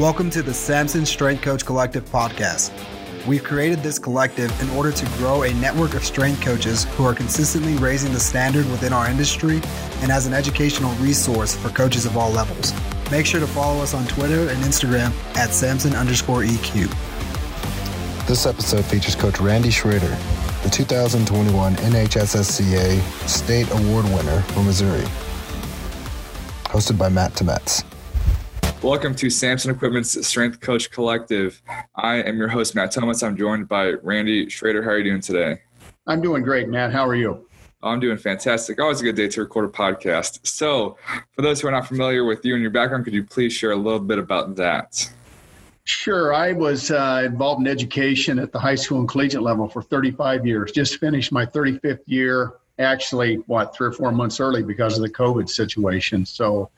Welcome to the Samson Strength Coach Collective podcast. We've created this collective in order to grow a network of strength coaches who are consistently raising the standard within our industry and as an educational resource for coaches of all levels. Make sure to follow us on Twitter and Instagram at Samson underscore EQ. This episode features Coach Randy Schrader, the 2021 NHSSCA State Award winner for Missouri. Hosted by Matt Temetz. Welcome to Samson Equipment's Strength Coach Collective. I am your host, Matt Thomas. I'm joined by Randy Schrader. How are you doing today? I'm doing great, Matt. How are you? I'm doing fantastic. Always a good day to record a podcast. So, for those who are not familiar with you and your background, could you please share a little bit about that? Sure. I was uh, involved in education at the high school and collegiate level for 35 years. Just finished my 35th year actually what three or four months early because of the COVID situation. So,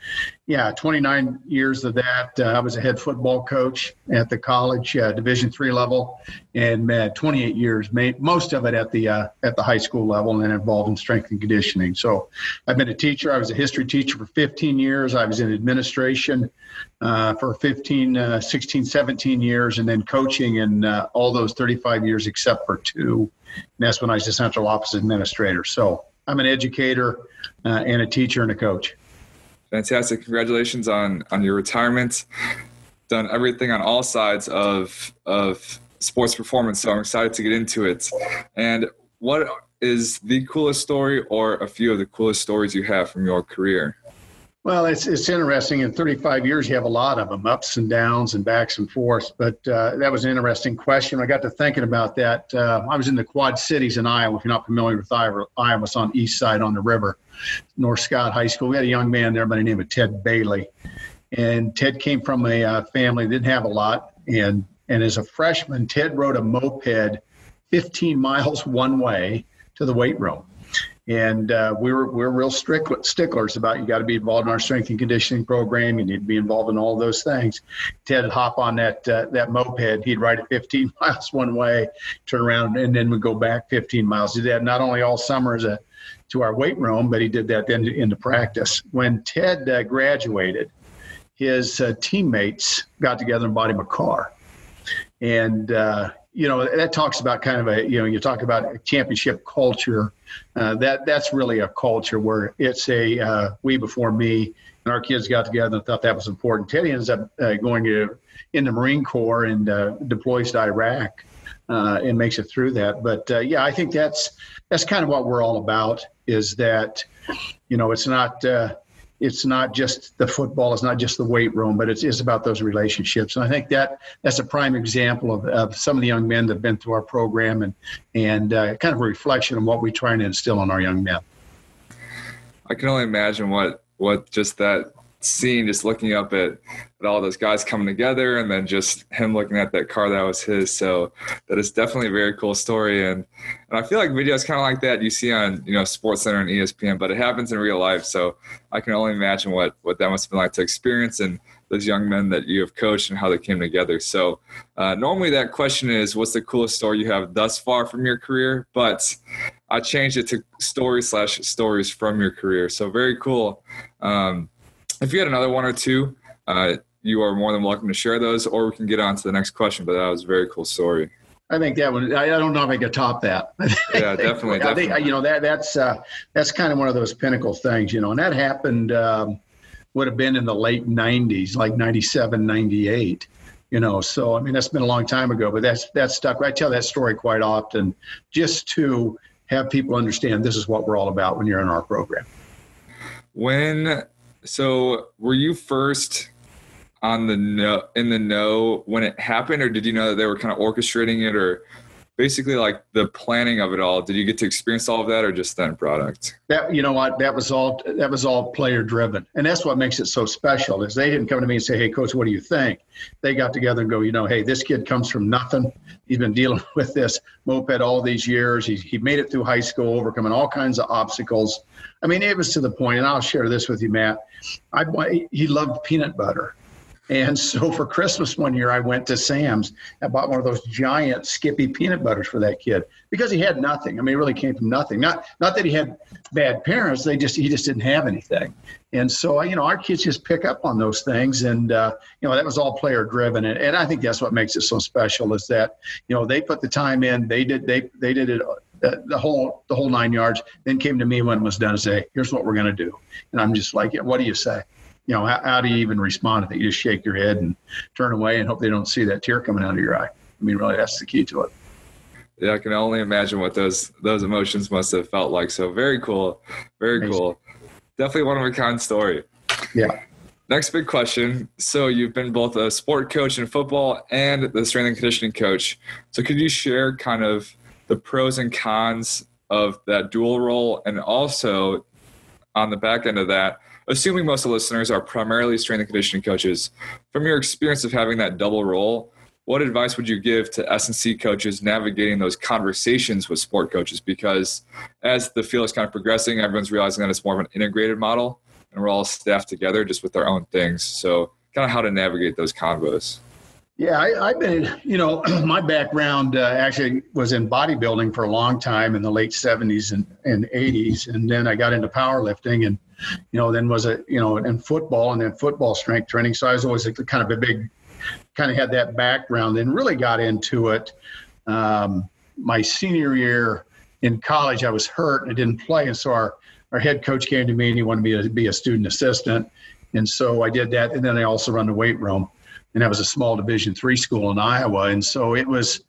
yeah, 29 years of that. Uh, I was a head football coach at the college uh, Division three level, and uh, 28 years, made most of it at the uh, at the high school level, and then involved in strength and conditioning. So, I've been a teacher. I was a history teacher for 15 years. I was in administration uh, for 15, uh, 16, 17 years, and then coaching in all those 35 years except for two and that's when I was the central office administrator. So I'm an educator uh, and a teacher and a coach. Fantastic! Congratulations on on your retirement. Done everything on all sides of of sports performance, so I'm excited to get into it. And what is the coolest story, or a few of the coolest stories you have from your career? Well, it's it's interesting. In 35 years, you have a lot of them, ups and downs and backs and forths. But uh, that was an interesting question. I got to thinking about that. Uh, I was in the Quad Cities in Iowa. If you're not familiar with Iowa, Iowa, it's on east side on the river, North Scott High School. We had a young man there by the name of Ted Bailey, and Ted came from a uh, family that didn't have a lot. And and as a freshman, Ted rode a moped 15 miles one way to the weight room and uh, we were we are real strict sticklers about you got to be involved in our strength and conditioning program. You need to be involved in all those things. Ted would hop on that uh, that moped. He'd ride it 15 miles one way, turn around, and then we'd go back 15 miles. He did that not only all summer as a to our weight room, but he did that then into practice. When Ted uh, graduated, his uh, teammates got together and bought him a car, and uh, you know that talks about kind of a you know you talk about championship culture uh, that that's really a culture where it's a uh, we before me and our kids got together and thought that was important. Teddy ends up uh, going to in the marine corps and uh, deploys to iraq uh, and makes it through that. But yeah i think that's that's kind of what we're all about is that you know it's not it's not just the football, it's not just the weight room, but it's, it's about those relationships. And I think that that's a prime example of, of some of the young men that have been through our program and, and uh, kind of a reflection of what we're trying to instill in our young men. I can only imagine what, what just that scene, just looking up at, at all those guys coming together and then just him looking at that car that was his. So that is definitely a very cool story. And, and I feel like videos kind of like that you see on, you know, Sports Center and ESPN, but it happens in real life. So I can only imagine what, what that must have been like to experience and those young men that you have coached and how they came together. So uh, normally that question is, what's the coolest story you have thus far from your career? But I changed it to story slash stories from your career. So very cool. Um, if you had another one or two, uh, you are more than welcome to share those, or we can get on to the next question. But that was a very cool story. I think that one. I don't know if I could top that. yeah, definitely. I think you know that that's uh, that's kind of one of those pinnacle things, you know, and that happened um, would have been in the late '90s, like '97, '98. You know, so I mean that's been a long time ago, but that's that's stuck. I tell that story quite often, just to have people understand this is what we're all about when you're in our program. When so, were you first on the no in the know when it happened, or did you know that they were kind of orchestrating it, or basically like the planning of it all? Did you get to experience all of that, or just that product? That you know what that was all that was all player driven, and that's what makes it so special. Is they didn't come to me and say, "Hey, coach, what do you think?" They got together and go, "You know, hey, this kid comes from nothing. He's been dealing with this moped all these years. He he made it through high school, overcoming all kinds of obstacles." I mean, it was to the point, and I'll share this with you, Matt. I he loved peanut butter, And so for Christmas one year, I went to Sam's. I bought one of those giant Skippy peanut butters for that kid because he had nothing. I mean, he really came from nothing. Not not that he had bad parents. They just he just didn't have anything. And so you know, our kids just pick up on those things, and uh, you know that was all player driven. And, and I think that's what makes it so special is that you know they put the time in. They did they they did it the, the whole the whole nine yards. Then came to me when it was done and say, "Here's what we're going to do." And I'm just like, "What do you say?" You know, how, how do you even respond to that? You just shake your head and turn away and hope they don't see that tear coming out of your eye. I mean, really, that's the key to it. Yeah, I can only imagine what those those emotions must have felt like. So very cool, very Amazing. cool. Definitely one of a kind story. Yeah. Next big question. So you've been both a sport coach in football and the strength and conditioning coach. So could you share kind of the pros and cons of that dual role and also on the back end of that assuming most of the listeners are primarily strength and conditioning coaches from your experience of having that double role what advice would you give to S&C coaches navigating those conversations with sport coaches? Because as the field is kind of progressing, everyone's realizing that it's more of an integrated model and we're all staffed together just with our own things. So, kind of how to navigate those convos. Yeah, I, have been, you know, my background uh, actually was in bodybuilding for a long time in the late 70s and, and 80s. And then I got into powerlifting and, you know, then was a, you know, in football and then football strength training. So I was always kind of a big, kind of had that background and really got into it. Um, my senior year in college, I was hurt and I didn't play. And so our, our head coach came to me and he wanted me to be a student assistant. And so I did that. And then I also run the weight room and that was a small division three school in iowa and so it was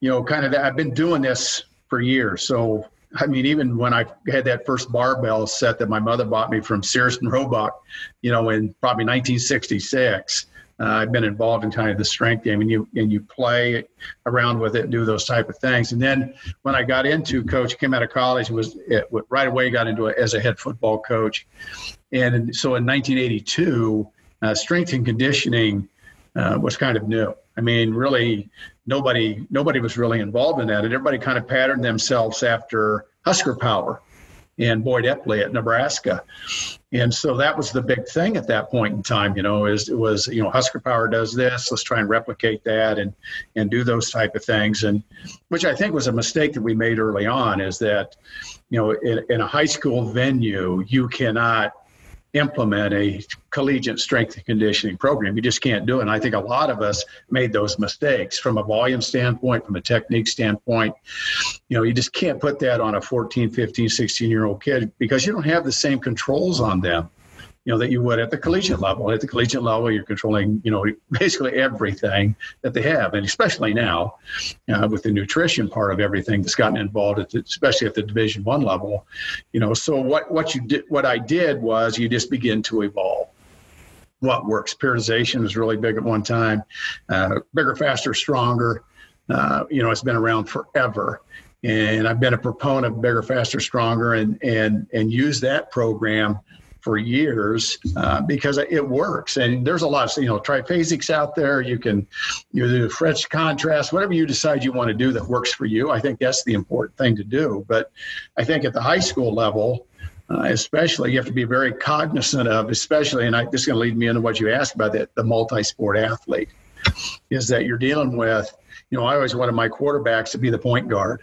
you know kind of that i've been doing this for years so i mean even when i had that first barbell set that my mother bought me from sears and roebuck you know in probably 1966 uh, I've been involved in kind of the strength game, and you and you play around with it, and do those type of things. And then when I got into coach, came out of college, was it, right away got into it as a head football coach. And so in 1982, uh, strength and conditioning uh, was kind of new. I mean, really, nobody nobody was really involved in that, and everybody kind of patterned themselves after Husker Power and Boyd Epley at Nebraska. And so that was the big thing at that point in time, you know, is it was, you know, Husker Power does this, let's try and replicate that and and do those type of things. And which I think was a mistake that we made early on is that, you know, in, in a high school venue, you cannot implement a collegiate strength and conditioning program. You just can't do it. And I think a lot of us made those mistakes from a volume standpoint, from a technique standpoint. You know, you just can't put that on a 14, 15, 16 year old kid because you don't have the same controls on them you know, that you would at the collegiate level. At the collegiate level, you're controlling, you know, basically everything that they have, and especially now uh, with the nutrition part of everything that's gotten involved, at the, especially at the Division One level. You know, so what what you did, what I did was you just begin to evolve. What works? Periodization was really big at one time. Uh, bigger, faster, stronger. Uh, you know, it's been around forever and I've been a proponent of bigger, faster, stronger, and and and use that program for years uh, because it works. And there's a lot of you know triphasics out there. You can you do French contrast, whatever you decide you want to do that works for you. I think that's the important thing to do. But I think at the high school level. Uh, especially, you have to be very cognizant of, especially, and I, this is going to lead me into what you asked about that the multi-sport athlete, is that you're dealing with. You know, I always wanted my quarterbacks to be the point guard,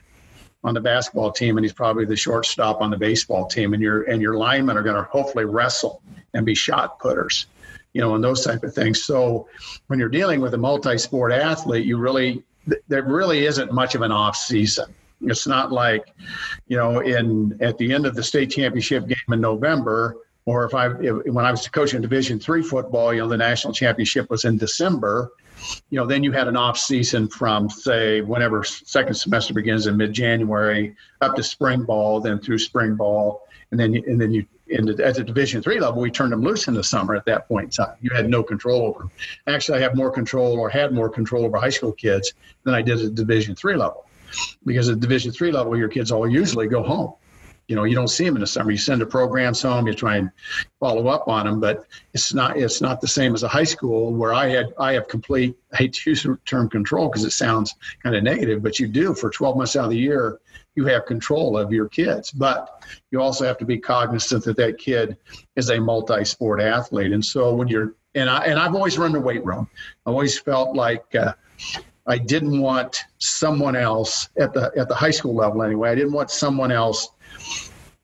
on the basketball team and he's probably the shortstop on the baseball team and your and your linemen are going to hopefully wrestle and be shot putters you know and those type of things. So when you're dealing with a multi-sport athlete you really there really isn't much of an off season. It's not like you know in at the end of the state championship game in november or if i if, when i was coaching division three football you know the national championship was in december you know, then you had an off season from say whenever second semester begins in mid January up to spring ball, then through spring ball, and then and then you the, at the Division three level, we turned them loose in the summer. At that point in time, you had no control over them. Actually, I have more control or had more control over high school kids than I did at the Division three level, because at Division three level, your kids all usually go home you know you don't see them in the summer you send the programs home you try and follow up on them but it's not it's not the same as a high school where i had i have complete i hate to use the term control because it sounds kind of negative but you do for 12 months out of the year you have control of your kids but you also have to be cognizant that that kid is a multi-sport athlete and so when you're and I and I've always run the weight room. I always felt like uh, I didn't want someone else at the at the high school level anyway. I didn't want someone else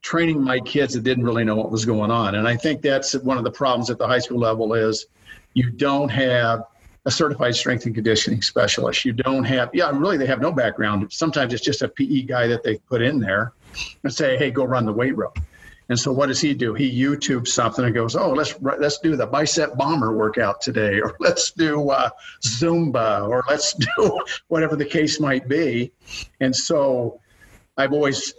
training my kids that didn't really know what was going on. And I think that's one of the problems at the high school level is you don't have a certified strength and conditioning specialist. You don't have, yeah, really, they have no background. Sometimes it's just a PE guy that they put in there and say, hey, go run the weight room. And so what does he do? He YouTubes something and goes, "Oh, let's let's do the bicep bomber workout today, or let's do uh, Zumba, or let's do whatever the case might be." And so I've always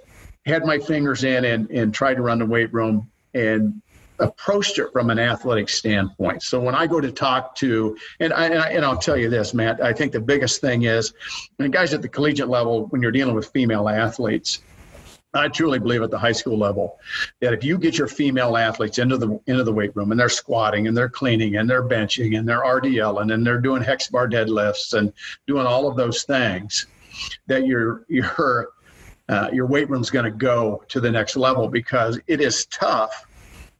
had my fingers in and, and tried to run the weight room and approached it from an athletic standpoint. So when I go to talk to, and I, and, I, will tell you this, Matt, I think the biggest thing is, and guys at the collegiate level, when you're dealing with female athletes, I truly believe at the high school level that if you get your female athletes into the into the weight room and they're squatting and they're cleaning and they're benching and they're RDL and they're doing hex bar deadlifts and doing all of those things, that your your uh, your weight room's going to go to the next level because it is tough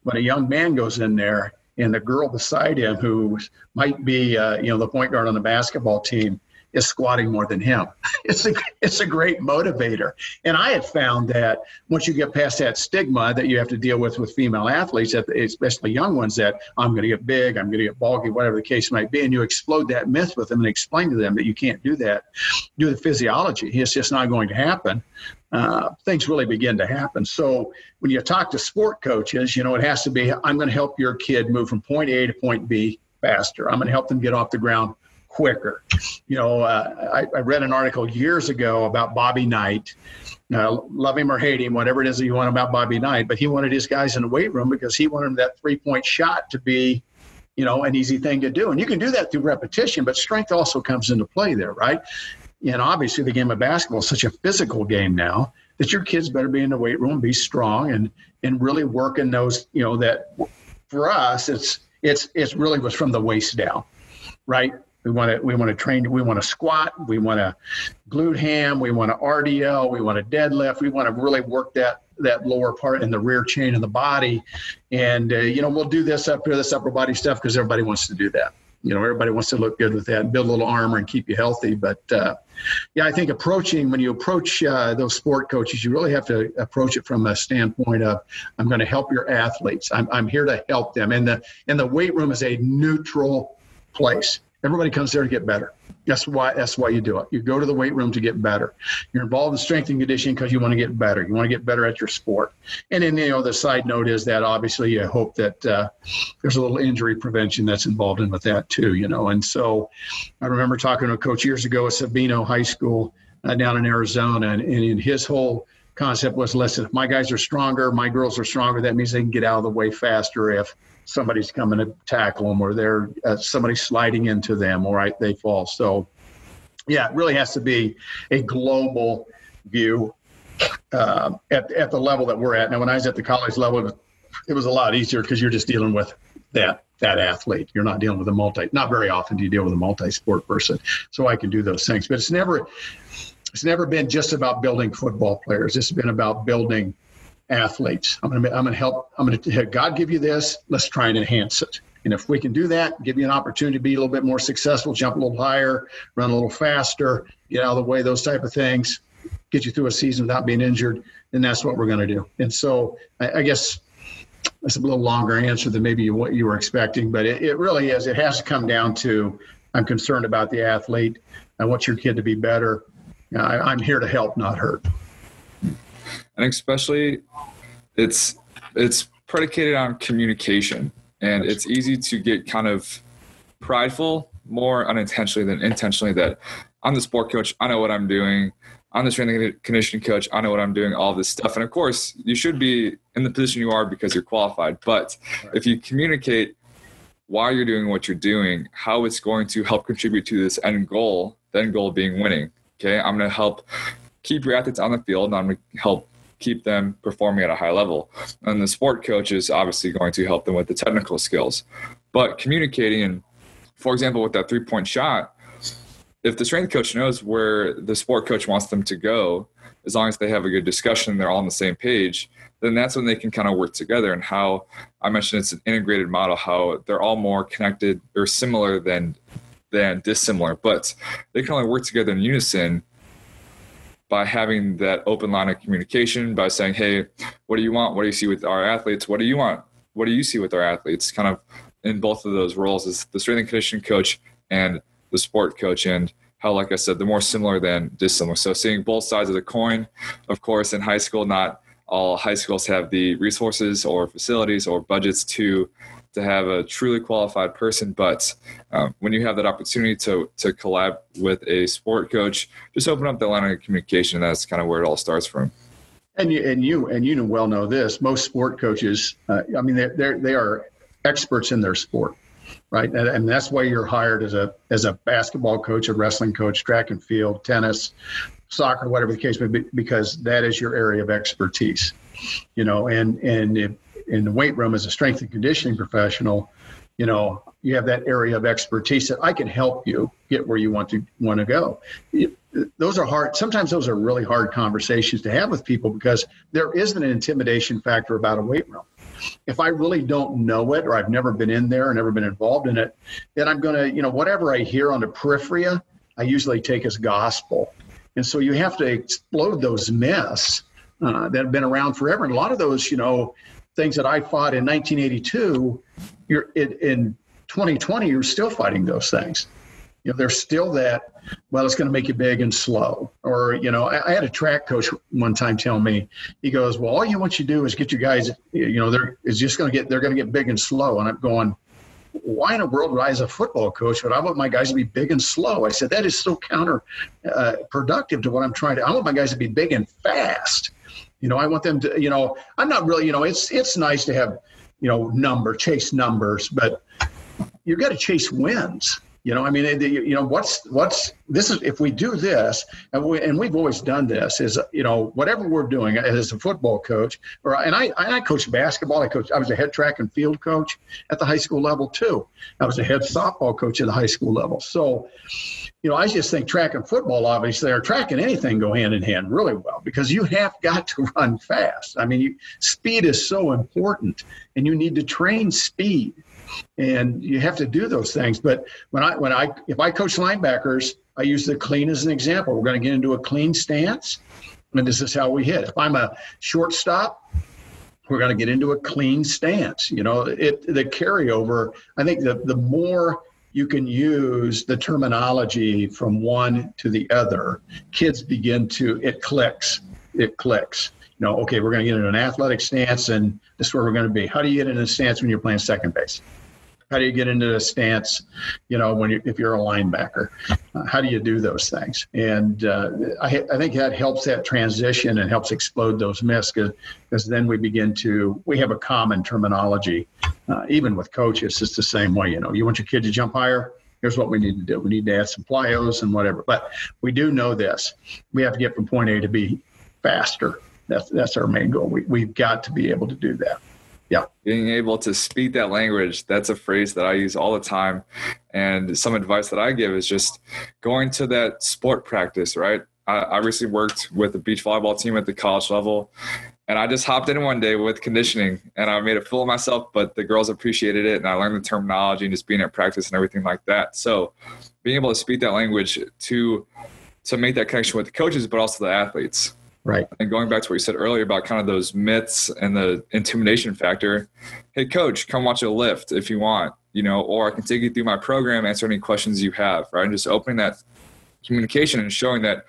when a young man goes in there and the girl beside him who might be uh, you know the point guard on the basketball team is squatting more than him. It's a it's a great motivator. And I had found that once you get past that stigma that you have to deal with with female athletes, especially young ones, that I'm going to get big, I'm going to get bulky, whatever the case might be, and you explode that myth with them and explain to them that you can't do that, do the physiology. It's just not going to happen. Uh, things really begin to happen. So when you talk to sport coaches, you know, it has to be I'm going to help your kid move from point A to point B faster. I'm going to help them get off the ground quicker. You know, uh, I, I, read an article years ago about Bobby Knight. Uh, love him or hate him, whatever it is that you want about Bobby Knight, but he wanted his guys in the weight room because he wanted that three point shot to be, you know, an easy thing to do. And you can do that through repetition, but strength also comes into play there, right? And obviously, the game of basketball is such a physical game now that your kids better be in the weight room, be strong, and and really work working those. You know that for us, it's it's it's really was from the waist down, right? We want to we want to train. We want to squat. We want to glute ham. We want to RDL. We want to deadlift. We want to really work that that lower part in the rear chain of the body. And uh, you know we'll do this up here, this upper body stuff because everybody wants to do that. You know everybody wants to look good with that and build a little armor and keep you healthy. But uh, yeah, I think approaching when you approach uh, those sport coaches, you really have to approach it from a standpoint of I'm going to help your athletes. I'm I'm here to help them. And the and the weight room is a neutral place Everybody comes there to get better. That's why that's why you do it. You go to the weight room to get better. You're involved in strength and conditioning because you want to get better. You want to get better at your sport. And then you know the side note is that obviously you hope that uh, there's a little injury prevention that's involved in with that too. You know, and so I remember talking to a coach years ago at Sabino High School uh, down in Arizona, and, and his whole concept was listen, if my guys are stronger, my girls are stronger, that means they can get out of the way faster if somebody's coming to tackle them or they're uh, somebody sliding into them or they fall. So, yeah, it really has to be a global view uh, at, at the level that we're at. Now, when I was at the college level, it was a lot easier because you're just dealing with that that athlete. You're not dealing with a multi. Not very often do you deal with a multi-sport person. So I can do those things, but it's never it's never been just about building football players. It's been about building athletes. I'm going to I'm going to help. I'm going to God give you this. Let's try and enhance it. And if we can do that, give you an opportunity to be a little bit more successful, jump a little higher, run a little faster, get out of the way, those type of things, get you through a season without being injured, then that's what we're going to do. And so I, I guess that's a little longer answer than maybe what you were expecting, but it, it really is. It has to come down to I'm concerned about the athlete. I want your kid to be better. I, I'm here to help, not hurt and especially it's it's predicated on communication. And it's easy to get kind of prideful more unintentionally than intentionally that i'm the sport coach i know what i'm doing. I'm the strength and conditioning coach i know what i'm doing all this stuff. And of course you should be in the position you are because you're qualified. But if you communicate why you're doing what you're doing how it's going to help contribute to this end goal the end goal being winning okay? I'm going to help keep your athletes on the field and i'm help keep them performing at a high level. And the sport coach is obviously going to help them with the technical skills. But communicating for example, with that three point shot, if the strength coach knows where the sport coach wants them to go, as long as they have a good discussion, they're all on the same page, then that's when they can kind of work together. And how I mentioned it's an integrated model, how they're all more connected or similar than than dissimilar, but they can only work together in unison by having that open line of communication, by saying, Hey, what do you want? What do you see with our athletes? What do you want? What do you see with our athletes? Kind of in both of those roles is the strength and conditioning coach and the sport coach. And how, like I said, the more similar than dissimilar. So seeing both sides of the coin, of course, in high school, not all high schools have the resources or facilities or budgets to to have a truly qualified person. But um, when you have that opportunity to to collab with a sport coach, just open up the line of communication. That's kind of where it all starts from. And you and you and you know well know this. Most sport coaches, uh, I mean, they're they are experts in their sport, right? And, and that's why you're hired as a as a basketball coach, a wrestling coach, track and field, tennis, soccer, whatever the case may be, because that is your area of expertise. You know, and and if, in the weight room as a strength and conditioning professional, you know, you have that area of expertise that I can help you get where you want to want to go. Those are hard. Sometimes those are really hard conversations to have with people because there isn't an intimidation factor about a weight room. If I really don't know it or I've never been in there or never been involved in it, then I'm going to, you know, whatever I hear on the periphery, I usually take as gospel. And so you have to explode those myths uh, that have been around forever. And a lot of those, you know, things that I fought in 1982, you're in, in 2020, you're still fighting those things. You know, there's still that, well, it's going to make you big and slow. Or, you know, I, I, had a track coach one time tell me, he goes, well, all you want you to do is get your guys, you know, they're is just going to get, they're going to get big and slow. And I'm going, why in the world would I, as a football coach, would I want my guys to be big and slow? I said, that is so counterproductive uh, to what I'm trying to, I want my guys to be big and fast. You know, I want them to, you know, I'm not really, you know, it's, it's nice to have, you know, number, chase numbers, but you've got to chase wins you know, I mean, you know, what's what's this is if we do this, and we and we've always done this is you know whatever we're doing as a football coach, or and I I coach basketball. I coach. I was a head track and field coach at the high school level too. I was a head softball coach at the high school level. So, you know, I just think track and football obviously are track and anything go hand in hand really well because you have got to run fast. I mean, you, speed is so important, and you need to train speed and you have to do those things. But when I when I if I coach linebackers, I use the clean as an example. We're going to get into a clean stance, and this is how we hit. If I'm a shortstop, we're going to get into a clean stance. You know, it the carryover. I think the the more you can use the terminology from one to the other, kids begin to it clicks. It clicks. You know, okay, we're going to get into an athletic stance, and this is where we're going to be. How do you get in a stance when you're playing second base? How do you get into a stance, you know, when you if you're a linebacker? Uh, how do you do those things? And uh, I, I think that helps that transition and helps explode those myths because then we begin to we have a common terminology. Uh, even with coaches, it's the same way. You know, you want your kid to jump higher. Here's what we need to do. We need to add some plyos and whatever. But we do know this: we have to get from point A to B faster. That's that's our main goal. We we've got to be able to do that yeah. Being able to speak that language that's a phrase that i use all the time. And some advice that i give is just going to that sport practice right? I, I recently worked with a beach volleyball team at the college level and i just hopped in one day with conditioning and i made a fool of myself but the girls appreciated it and i learned the terminology and just being at practice and everything like that. So being able to speak that language to to make that connection with the coaches but also the athletes Right. And going back to what you said earlier about kind of those myths and the intimidation factor, hey, coach, come watch a lift if you want, you know, or I can take you through my program, answer any questions you have, right? And just opening that communication and showing that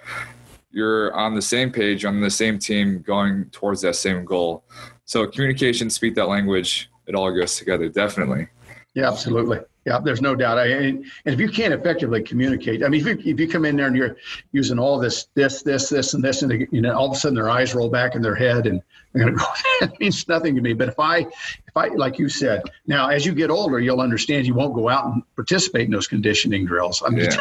you're on the same page, on the same team, going towards that same goal. So communication, speak that language, it all goes together, definitely. Yeah, absolutely. Yeah, there's no doubt. I, and if you can't effectively communicate, I mean, if you, if you come in there and you're using all this, this, this, this, and this, and you know, all of a sudden their eyes roll back in their head, and they're going to go, that means nothing to me. But if I, if I, like you said, now as you get older, you'll understand you won't go out and participate in those conditioning drills. I'm just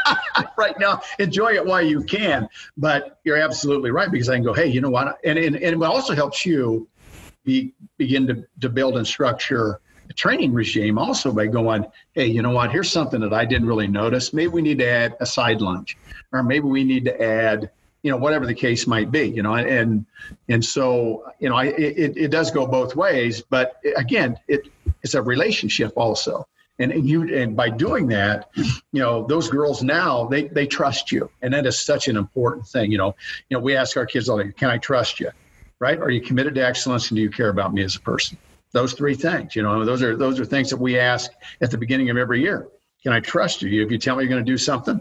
right now, enjoy it while you can. But you're absolutely right because I can go, hey, you know what? And and, and it also helps you be begin to to build and structure training regime also by going, hey, you know what? Here's something that I didn't really notice. Maybe we need to add a side lunge, or maybe we need to add, you know, whatever the case might be. You know, and and so you know, I, it it does go both ways. But again, it it's a relationship also. And, and you and by doing that, you know, those girls now they they trust you, and that is such an important thing. You know, you know, we ask our kids all "Can I trust you?" Right? Are you committed to excellence, and do you care about me as a person? Those three things. You know, those are those are things that we ask at the beginning of every year. Can I trust you? If you tell me you're going to do something,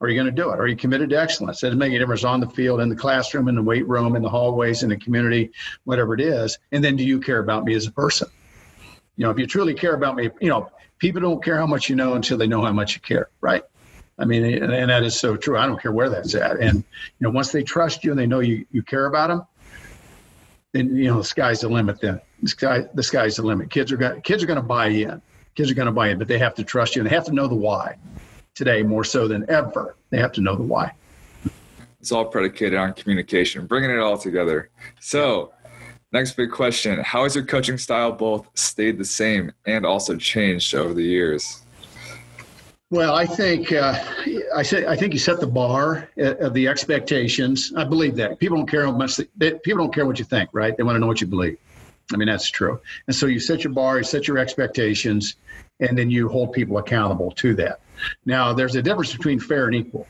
are you going to do it? Are you committed to excellence? It doesn't make any difference on the field, in the classroom, in the weight room, in the hallways, in the community, whatever it is. And then, do you care about me as a person? You know, if you truly care about me, you know, people don't care how much you know until they know how much you care, right? I mean, and, and that is so true. I don't care where that's at. And you know, once they trust you and they know you you care about them, then you know the sky's the limit. Then the sky the sky's the limit. Kids are going kids are going to buy in. Kids are going to buy in, but they have to trust you and they have to know the why. Today, more so than ever, they have to know the why. It's all predicated on communication, bringing it all together. So, next big question: How has your coaching style both stayed the same and also changed over the years? Well, I think uh, I say I think you set the bar uh, of the expectations. I believe that people don't care how much they, people don't care what you think, right? They want to know what you believe. I mean that's true. And so you set your bar, you set your expectations, and then you hold people accountable to that. Now, there's a difference between fair and equal.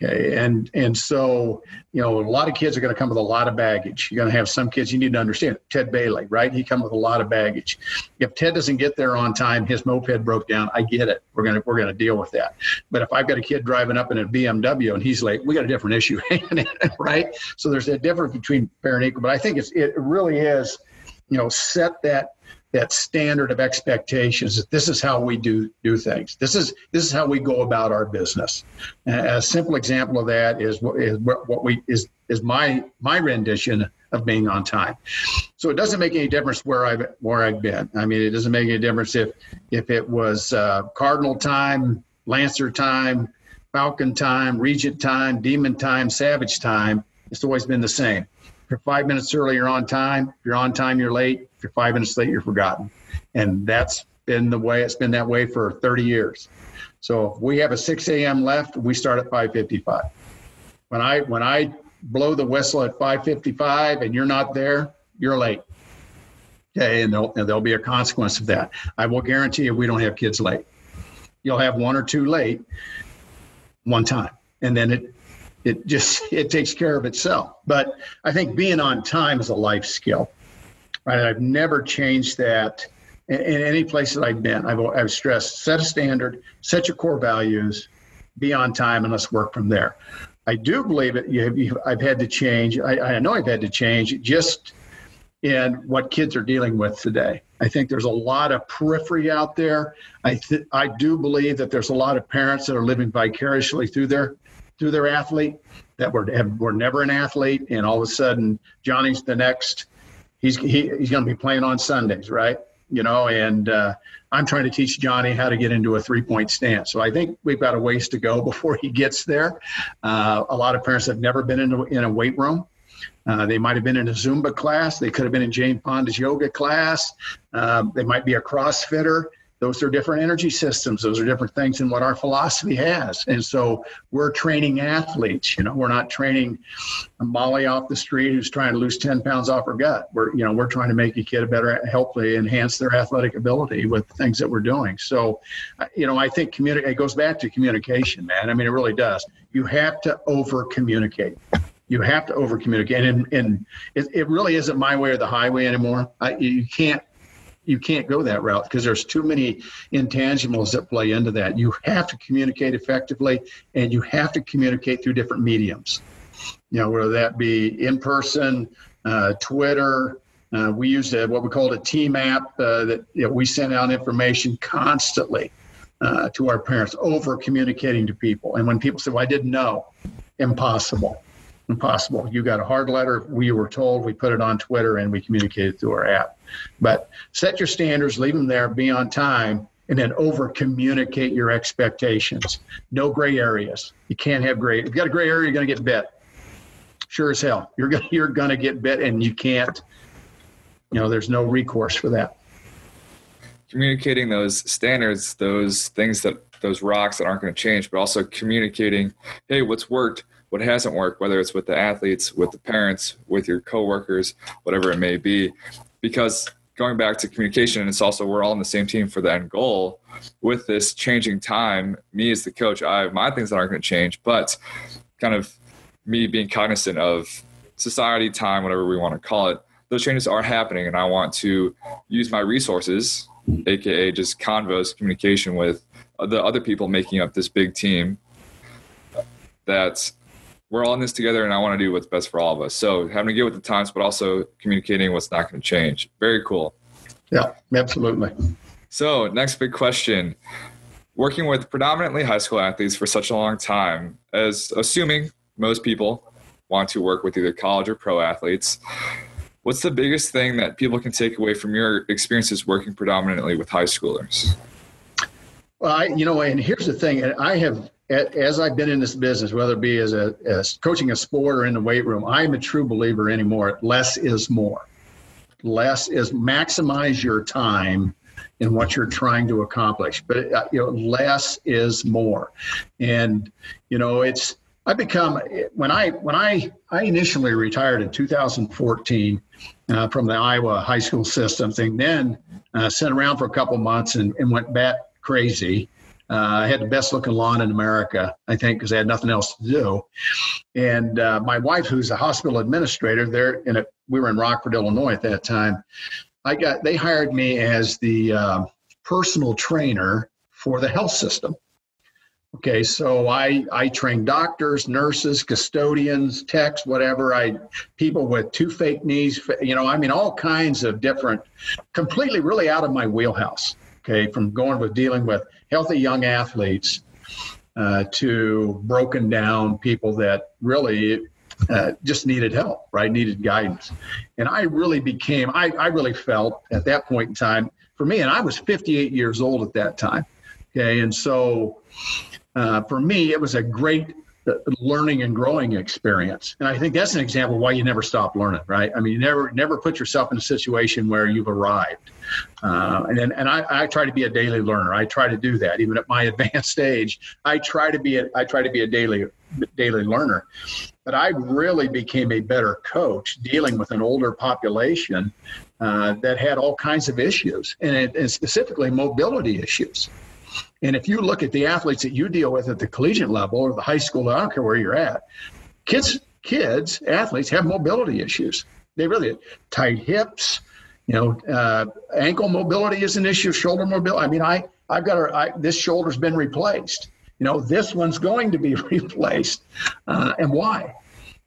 Okay, and and so you know a lot of kids are going to come with a lot of baggage. You're going to have some kids you need to understand. Ted Bailey, right? He come with a lot of baggage. If Ted doesn't get there on time, his moped broke down. I get it. We're gonna we're gonna deal with that. But if I've got a kid driving up in a BMW and he's late, we got a different issue, right? So there's a difference between and equal. But I think it's it really is, you know, set that that standard of expectations that this is how we do do things. This is this is how we go about our business. a simple example of that is what is what we is is my my rendition of being on time. So it doesn't make any difference where I've where I've been. I mean, it doesn't make any difference if if it was uh, Cardinal time, Lancer time, Falcon time, Regent time, Demon time, Savage time. It's always been the same. You're five minutes early, you're on time. If you're on time, you're late. If you're five minutes late, you're forgotten. And that's been the way it's been that way for 30 years. So if we have a 6 a.m. left, we start at 5:55. When I when I blow the whistle at 5:55 and you're not there, you're late. Okay, and there'll, and there'll be a consequence of that. I will guarantee you, we don't have kids late. You'll have one or two late, one time, and then it it just it takes care of itself. But I think being on time is a life skill. Right? I've never changed that in, in any place that I've been. I've, I've stressed set a standard, set your core values, be on time, and let's work from there. I do believe it. You have, you, I've had to change. I, I know I've had to change just in what kids are dealing with today. I think there's a lot of periphery out there. I th- I do believe that there's a lot of parents that are living vicariously through their through their athlete that were were never an athlete, and all of a sudden Johnny's the next. He's he, he's going to be playing on Sundays, right? You know, and uh, I'm trying to teach Johnny how to get into a three point stance. So I think we've got a ways to go before he gets there. Uh, a lot of parents have never been in a, in a weight room. Uh, they might have been in a Zumba class. They could have been in Jane Fonda's yoga class. Um, they might be a CrossFitter those are different energy systems. Those are different things than what our philosophy has. And so we're training athletes you know we're not training a molly off the street who's trying to lose 10 pounds off her gut. We're you know we're trying to make a kid a better hopefully enhance their athletic ability with things that we're doing. So uh, you know i think communicate it goes back to communication man. I mean it really does. You have to over communicate you have to over communicate and, and it, it really isn't my way or the highway anymore. I, you can't you can't go that route because there's too many intangibles that play into that. You have to communicate effectively, and you have to communicate through different mediums. You know, whether that be in person, uh, Twitter. Uh, we use a, what we call a team app uh, that you know, we send out information constantly uh, to our parents, over communicating to people. And when people say, "Well, I didn't know," impossible impossible. You got a hard letter. We were told. We put it on Twitter and we communicated through our app. But set your standards, leave them there, be on time, and then over communicate your expectations. No gray areas. You can't have gray. If you got a gray area, you're going to get bit. Sure as hell, you're going you're going to get bit, and you can't. You know, there's no recourse for that. communicating those standards, those things that those rocks that aren't going to change, but also communicating, hey, what's worked, what hasn't worked, whether it's with the athletes, with the parents, with your coworkers, whatever it may be. Because going back to communication, it's also we're all on the same team for the end goal. With this changing time, me as the coach, I have my things that aren't going to change, but kind of me being cognizant of society, time, whatever we want to call it, those changes are happening, and I want to use my resources, aka just convos, communication with the other people making up this big team. That we're all in this together, and I want to do what's best for all of us. So having to get with the times, but also communicating what's not going to change. Very cool. Yeah, absolutely. So next big question working with predominantly high school athletes for such a long time, as assuming most people want to work with either college or pro athletes, what's the biggest thing that people can take away from your experiences working predominantly with high schoolers? Well, I, you know, and here's the thing: I have, as I've been in this business, whether it be as a as coaching a sport or in the weight room, I'm a true believer anymore. Less is more. Less is maximize your time in what you're trying to accomplish. But uh, you know, less is more, and you know, it's I become when I when I I initially retired in 2014 uh, from the Iowa high school system thing. Then uh, sat around for a couple months and, and went back crazy. Uh, I had the best looking lawn in America, I think, because I had nothing else to do. And uh, my wife, who's a hospital administrator, there in a, we were in Rockford, Illinois at that time. I got they hired me as the uh, personal trainer for the health system. Okay, so I I train doctors, nurses, custodians, techs, whatever. I people with two fake knees, you know, I mean all kinds of different, completely really out of my wheelhouse okay, from going with dealing with healthy young athletes uh, to broken down people that really uh, just needed help, right? Needed guidance. And I really became, I, I really felt at that point in time, for me, and I was 58 years old at that time. Okay. And so uh, for me, it was a great learning and growing experience. And I think that's an example why you never stop learning, right? I mean, you never never put yourself in a situation where you've arrived. Uh, and and I, I try to be a daily learner. I try to do that, even at my advanced age. I try to be a, I try to be a daily daily learner. But I really became a better coach dealing with an older population uh, that had all kinds of issues, and, it, and specifically mobility issues. And if you look at the athletes that you deal with at the collegiate level or the high school, I don't care where you're at, kids, kids, athletes have mobility issues. They really tight hips, you know, uh, ankle mobility is an issue, shoulder mobility. I mean, I I've got a, I, this shoulder's been replaced. You know, this one's going to be replaced, uh, and why?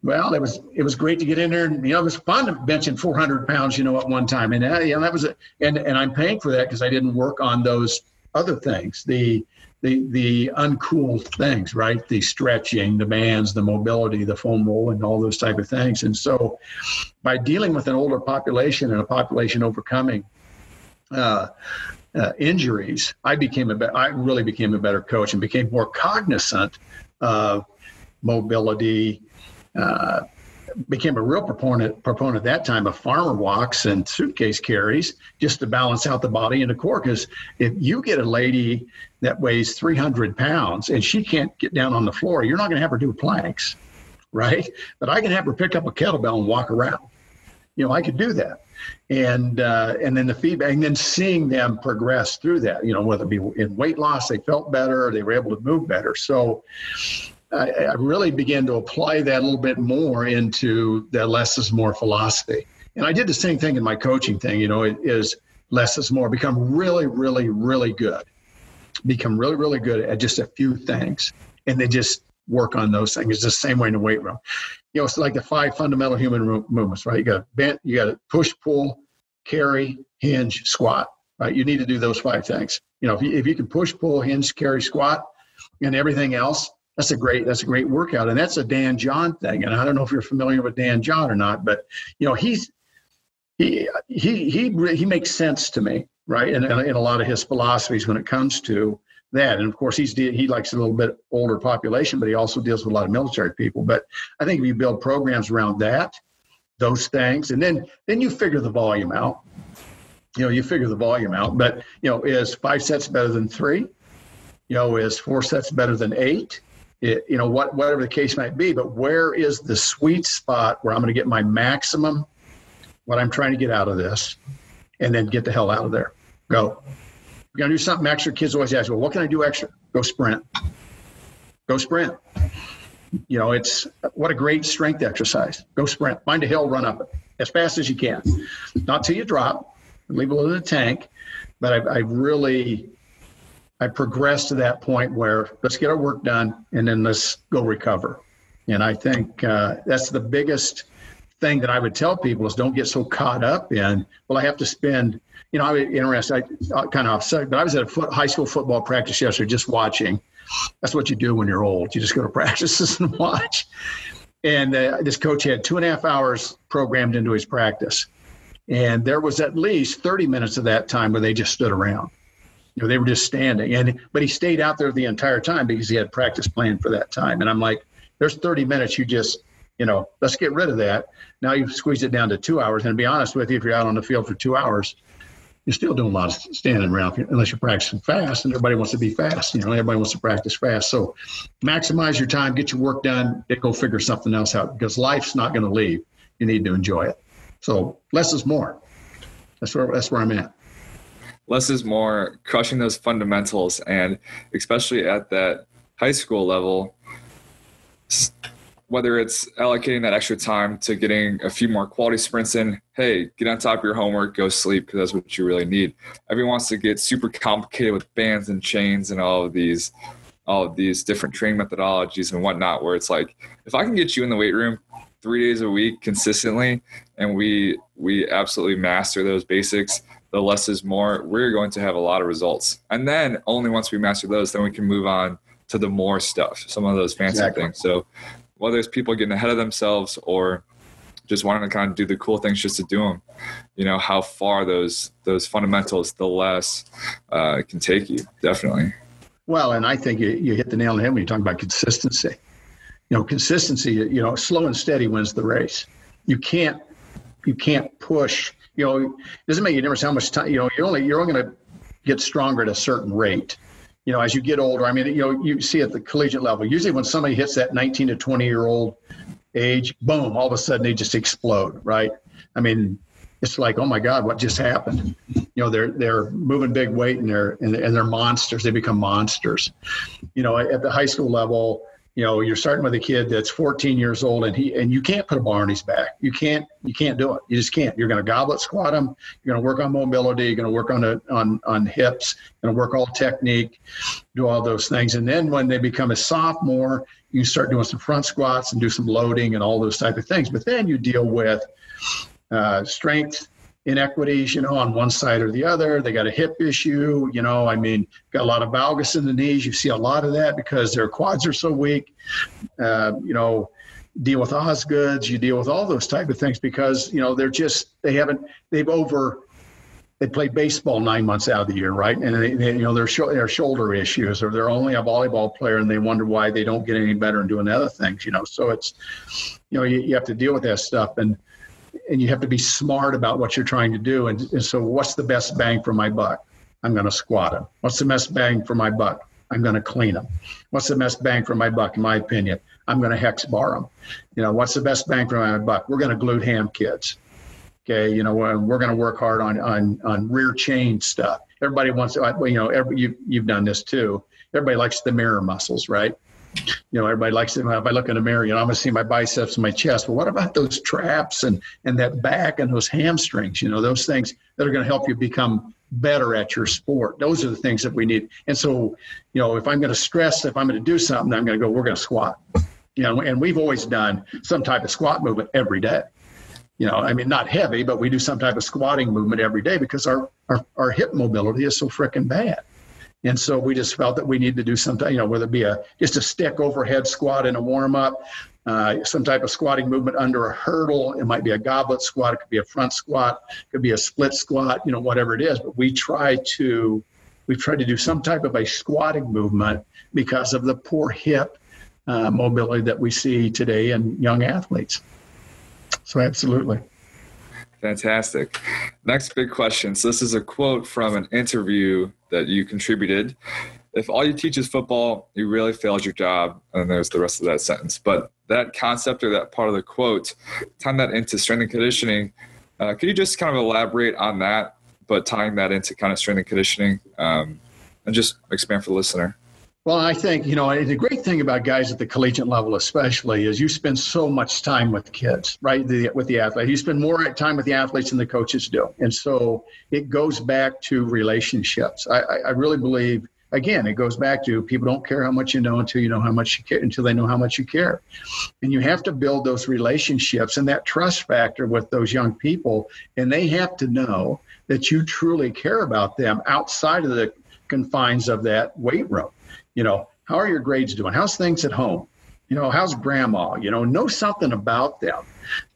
Well, it was it was great to get in there, and you know, it was fun benching 400 pounds, you know, at one time, and uh, you know, that was a, and and I'm paying for that because I didn't work on those other things, the the the uncool things, right? The stretching, the bands, the mobility, the foam roll, and all those type of things. And so, by dealing with an older population and a population overcoming uh, uh, injuries, I became a be- I really became a better coach and became more cognizant of mobility. Uh, became a real proponent proponent at that time of farmer walks and suitcase carries just to balance out the body and the core. Because if you get a lady that weighs 300 pounds and she can't get down on the floor, you're not going to have her do planks, right? But I can have her pick up a kettlebell and walk around. You know, I could do that. And uh, and then the feedback, and then seeing them progress through that, you know, whether it be in weight loss, they felt better, they were able to move better. So I, I really began to apply that a little bit more into the less is more philosophy. And I did the same thing in my coaching thing, you know, it is less is more, become really, really, really good. Become really, really good at just a few things. And then just work on those things. It's the same way in the weight room. You know, it's like the five fundamental human movements, right? You got bent, you got to push, pull, carry, hinge, squat, right? You need to do those five things. You know, if you, if you can push, pull, hinge, carry, squat, and everything else, that's a great that's a great workout and that's a dan john thing and i don't know if you're familiar with dan john or not but you know he's he he he he makes sense to me right and in, a lot of his philosophies when it comes to that and of course he's he likes a little bit older population but he also deals with a lot of military people but i think if you build programs around that those things and then then you figure the volume out you know, you figure the volume out. But, you know, is five sets better than three? You know, is four sets better than eight? It, you know, what, whatever the case might be. But where is the sweet spot where I'm going to get my maximum, what I'm trying to get out of this, and then get the hell out of there? Go. You're going to do something extra. Kids always ask, well, what can I do extra? Go sprint. Go sprint. You know, it's what a great strength exercise. Go sprint. Find a hill, run up it as fast as you can. Not till you drop, and leave a little in the tank. But I, I really, I progressed to that point where let's get our work done and then let's go recover. And I think uh, that's the biggest thing that I would tell people is don't get so caught up in, well, I have to spend, you know, I was interested, I kind of offset, but I was at a foot, high school football practice yesterday just watching. That's what you do when you're old. You just go to practices and watch. And uh, this coach had two and a half hours programmed into his practice. And there was at least 30 minutes of that time where they just stood around. You know, they were just standing. And but he stayed out there the entire time because he had practice planned for that time. And I'm like, there's 30 minutes you just, you know, let's get rid of that. Now you've squeezed it down to two hours. And to be honest with you, if you're out on the field for two hours, you're still doing a lot of standing around unless you're practicing fast and everybody wants to be fast. You know, everybody wants to practice fast. So maximize your time, get your work done, then go figure something else out because life's not going to leave. You need to enjoy it. So less is more. That's where that's where I'm at. Less is more, crushing those fundamentals, and especially at that high school level, whether it's allocating that extra time to getting a few more quality sprints in, hey, get on top of your homework, go sleep because that's what you really need. Everyone wants to get super complicated with bands and chains and all of these all of these different training methodologies and whatnot, where it's like, if I can get you in the weight room three days a week consistently and we we absolutely master those basics, the less is more, we're going to have a lot of results. And then only once we master those, then we can move on to the more stuff, some of those fancy exactly. things. So whether it's people getting ahead of themselves or just wanting to kind of do the cool things just to do them you know how far those those fundamentals the less uh, can take you definitely well and i think you, you hit the nail on the head when you talk about consistency you know consistency you know slow and steady wins the race you can't you can't push you know it doesn't make a difference how much time you know you're only you're only going to get stronger at a certain rate you know, as you get older, I mean, you know, you see at the collegiate level, usually when somebody hits that 19 to 20 year old age, boom, all of a sudden they just explode, right? I mean, it's like, oh my God, what just happened? You know, they're they're moving big weight and they're and they're monsters. They become monsters. You know, at the high school level, you know you're starting with a kid that's 14 years old and he and you can't put a bar on his back. You can't you can't do it. You just can't. You're going to goblet squat him. You're going to work on mobility. You're going to work on a, on on hips. You're going to work all technique do all those things. And then when they become a sophomore you start doing some front squats and do some loading and all those type of things. But then you deal with uh, strength inequities, you know, on one side or the other. They got a hip issue, you know. I mean, got a lot of valgus in the knees. You see a lot of that because their quads are so weak. Uh, you know, deal with Osgoods. You deal with all those type of things because you know they're just they haven't they've over they play baseball nine months out of the year, right? And they, they you know, their, sh- their shoulder issues, or they're only a volleyball player, and they wonder why they don't get any better in doing other things, you know. So it's, you know, you, you have to deal with that stuff, and and you have to be smart about what you're trying to do. And, and so, what's the best bang for my buck? I'm going to squat them. What's the best bang for my buck? I'm going to clean them. What's the best bang for my buck, in my opinion? I'm going to hex bar them. You know, what's the best bang for my buck? We're going to glute ham kids. Okay, you know, we're going to work hard on on on rear chain stuff. Everybody wants, uh, to, you know, every, you, you've done this too. Everybody likes the mirror muscles, right? You know, everybody likes it. If I look in the mirror, you know, I'm going to see my biceps and my chest. But what about those traps and and that back and those hamstrings? You know, those things that are going to help you become better at your sport. Those are the things that we need. And so, you know, if I'm going to stress, if I'm going to do something, I'm going to go. We're going to squat. You know, and we've always done some type of squat movement every day. You know, I mean, not heavy, but we do some type of squatting movement every day because our our, our hip mobility is so freaking bad. And so we just felt that we need to do something, you know, whether it be a just a stick overhead squat in a warm up, uh, some type of squatting movement under a hurdle. It might be a goblet squat. It could be a front squat. It could be a split squat. You know, whatever it is. But we try to we try to do some type of a squatting movement because of the poor hip uh, mobility that we see today in young athletes. So absolutely. Fantastic. Next big question. So, this is a quote from an interview that you contributed. If all you teach is football, you really failed your job. And there's the rest of that sentence. But that concept or that part of the quote, tying that into strength and conditioning, uh, could you just kind of elaborate on that, but tying that into kind of strength and conditioning um, and just expand for the listener? Well, I think, you know, the great thing about guys at the collegiate level, especially, is you spend so much time with kids, right? The, with the athlete. You spend more time with the athletes than the coaches do. And so it goes back to relationships. I, I really believe, again, it goes back to people don't care how much you know until you know how much you care, until they know how much you care. And you have to build those relationships and that trust factor with those young people. And they have to know that you truly care about them outside of the confines of that weight room you know, how are your grades doing? How's things at home? You know, how's grandma? You know, know something about them.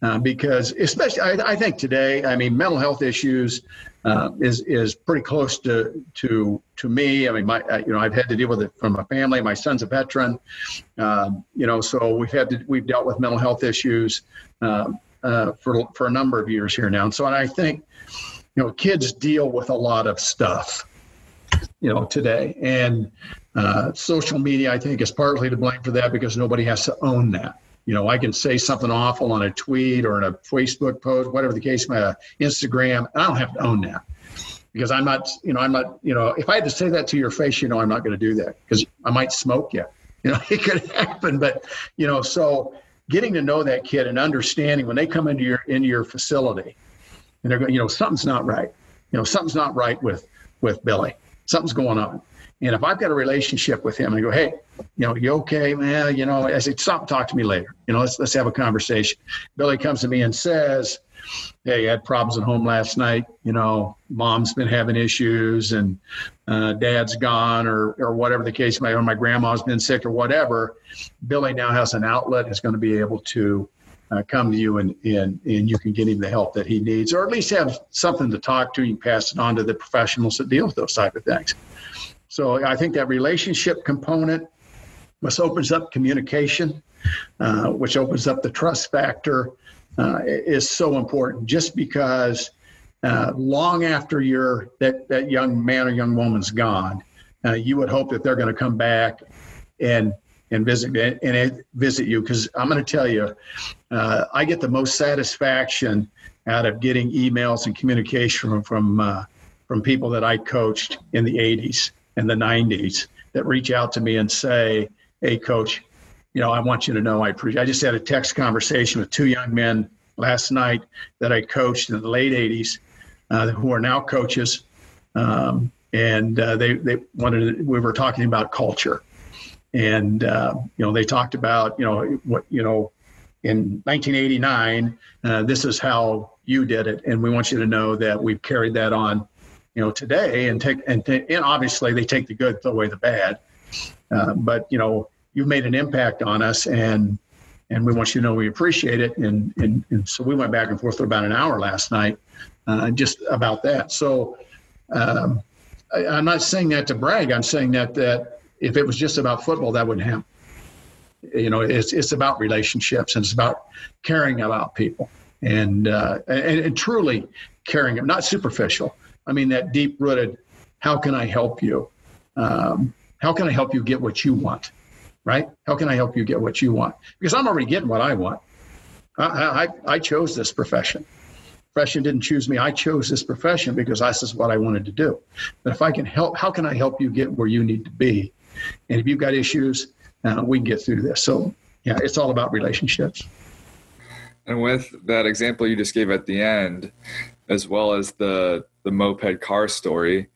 Uh, because especially, I, I, think today, I mean, mental health issues uh, is is pretty close to to to me. I mean, my you know, I've had to deal with it from my family. My son's a veteran, um, you know, so we've had to we've dealt with mental health issues um, uh, for for a number of years here now. And so, and I think, you know, kids deal with a lot of stuff, you know, today, and uh, social media, I think, is partly to blame for that because nobody has to own that. You know, I can say something awful on a tweet or in a Facebook post, whatever the case, my Instagram, and I don't have to own that because I'm not, you know, I'm not, you know, if I had to say that to your face, you know, I'm not going to do that because I might smoke you. You know, it could happen, but you know, so getting to know that kid and understanding when they come into your into your facility, and they're going, you know, something's not right. You know, something's not right with with Billy. Something's going on and if I've got a relationship with him and I go, hey, you know, you okay, man? You know, I say, stop, talk to me later. You know, let's let's have a conversation. Billy comes to me and says, hey, I had problems at home last night. You know, mom's been having issues and uh, dad's gone or or whatever the case may be, or my grandma's been sick or whatever. Billy now has an outlet, is going to be able to uh, come to you and, and, and you can get him the help that he needs, or at least have something to talk to. You pass it on to the professionals that deal with those type of things. So I think that relationship component, which opens up communication, uh, which opens up the trust factor, uh, is so important. Just because uh, long after you're that that young man or young woman's gone, uh, you would hope that they're going to come back and and visit and visit you because I'm going to tell you, uh, I get the most satisfaction out of getting emails and communication from from, uh, from people that I coached in the 80s in the 90s that reach out to me and say, "Hey, coach, you know, I want you to know I appreciate." I just had a text conversation with two young men last night that I coached in the late 80s, uh, who are now coaches, um, and uh, they they wanted. To, we were talking about culture, and uh, you know, they talked about you know what you know. In 1989, uh, this is how you did it, and we want you to know that we've carried that on you know, today and take and, t- and obviously they take the good, throw away the bad. Uh, but you know, you've made an impact on us, and and we want you to know we appreciate it. And and, and so we went back and forth for about an hour last night, uh, just about that. So um, I, I'm not saying that to brag. I'm saying that that if it was just about football, that wouldn't happen. You know, it's it's about relationships and it's about caring about people and uh, and, and truly caring, not superficial I mean, that deep rooted, how can I help you? Um, how can I help you get what you want? Right? How can I help you get what you want? Because I'm already getting what I want. I, I, I chose this profession. Profession didn't choose me. I chose this profession because this is what I wanted to do. But if I can help, how can I help you get where you need to be? And if you've got issues, uh, we can get through this. So, yeah, it's all about relationships. And with that example you just gave at the end, as well as the the moped car story.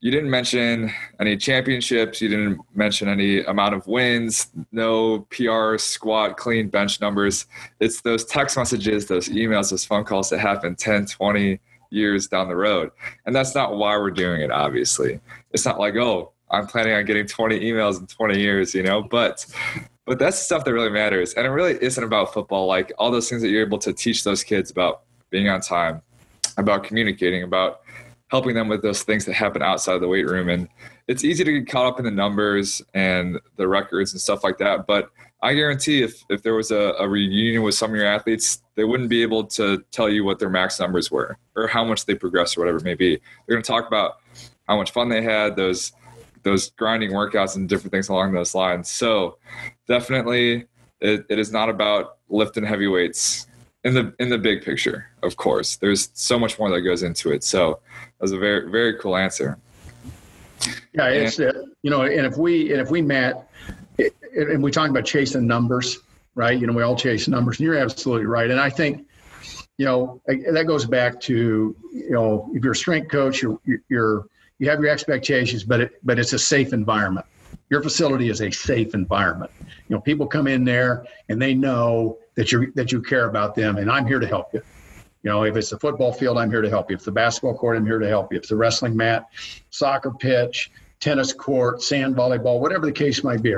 You didn't mention any championships. You didn't mention any amount of wins, no PR, squat, clean bench numbers. It's those text messages, those emails, those phone calls that happen 10, 20 years down the road. And that's not why we're doing it, obviously. It's not like, oh, I'm planning on getting 20 emails in 20 years, you know, but but that's the stuff that really matters. And it really isn't about football. Like all those things that you're able to teach those kids about being on time, about communicating, about helping them with those things that happen outside of the weight room. And it's easy to get caught up in the numbers and the records and stuff like that. But I guarantee if, if there was a, a reunion with some of your athletes, they wouldn't be able to tell you what their max numbers were or how much they progressed or whatever it may be. They're going to talk about how much fun they had, those those grinding workouts and different things along those lines. So definitely it, it is not about lifting heavy weights in the in the big picture, of course. There's so much more that goes into it. So that was a very very cool answer. Yeah, it's uh, you know, and if we and if we met, and we talk about chasing numbers, right? You know, we all chase numbers, and you're absolutely right. And I think, you know, that goes back to you know, if you're a strength coach, you're you're you have your expectations, but it but it's a safe environment. Your facility is a safe environment. You know, people come in there and they know that you that you care about them, and I'm here to help you. You know, if it's the football field, I'm here to help you. If the basketball court, I'm here to help you. If the wrestling mat, soccer pitch, tennis court, sand volleyball, whatever the case might be,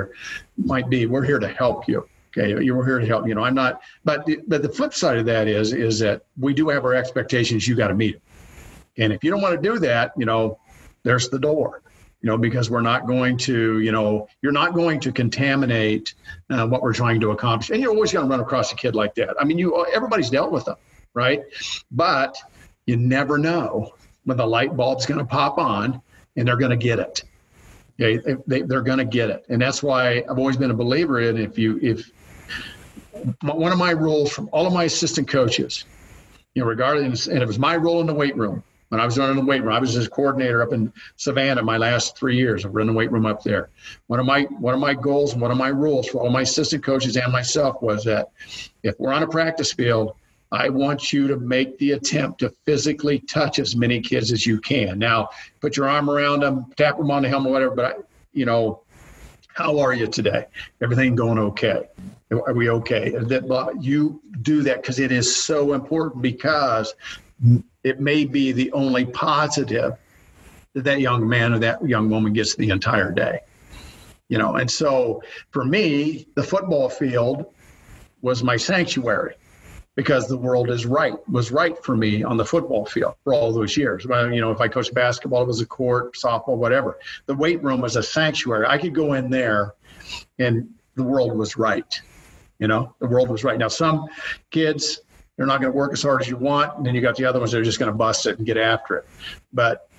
might be, we're here to help you. Okay, you're here to help. You know, I'm not. But the, but the flip side of that is is that we do have our expectations. You got to meet them. And if you don't want to do that, you know, there's the door. You know, because we're not going to, you know, you're not going to contaminate uh, what we're trying to accomplish. And you're always going to run across a kid like that. I mean, you everybody's dealt with them right? But you never know when the light bulb's going to pop on and they're going to get it. Okay, they, they're going to get it, and that's why I've always been a believer in if you if one of my rules from all of my assistant coaches, you know, regardless, and it was my role in the weight room when I was running the weight room. I was his coordinator up in Savannah my last three years of running the weight room up there. One of my one of my goals and one of my rules for all my assistant coaches and myself was that if we're on a practice field I want you to make the attempt to physically touch as many kids as you can. Now, put your arm around them, tap them on the helmet, whatever. But I, you know, how are you today? Everything going okay? Are we okay? That you do that because it is so important because it may be the only positive that that young man or that young woman gets the entire day. You know, and so for me, the football field was my sanctuary because the world is right was right for me on the football field for all those years. You know, if I coached basketball, it was a court, softball, whatever. The weight room was a sanctuary. I could go in there, and the world was right. You know, the world was right. Now, some kids they're not going to work as hard as you want, and then you got the other ones that are just going to bust it and get after it. But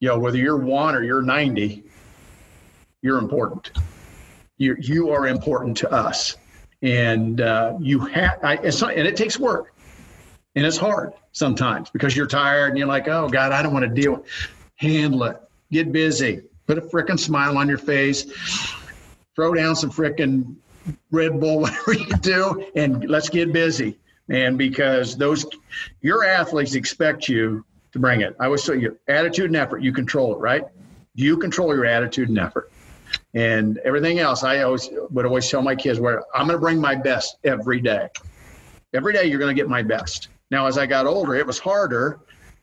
you know, whether you're one or you're 90, you're important. You you are important to us. And uh, you have and it takes work. And it's hard sometimes because you're tired and you're like oh god i don't want to deal with handle it. Get busy. Put a freaking smile on your face. Throw down some freaking red bull whatever you do and let's get busy and because those your athletes expect you to bring it i always say your attitude and effort you control it right you control your attitude and effort and everything else, I always would always tell my kids where I'm going to bring my best every day. Every day you're going to get my best. Now, as I got older, it was harder,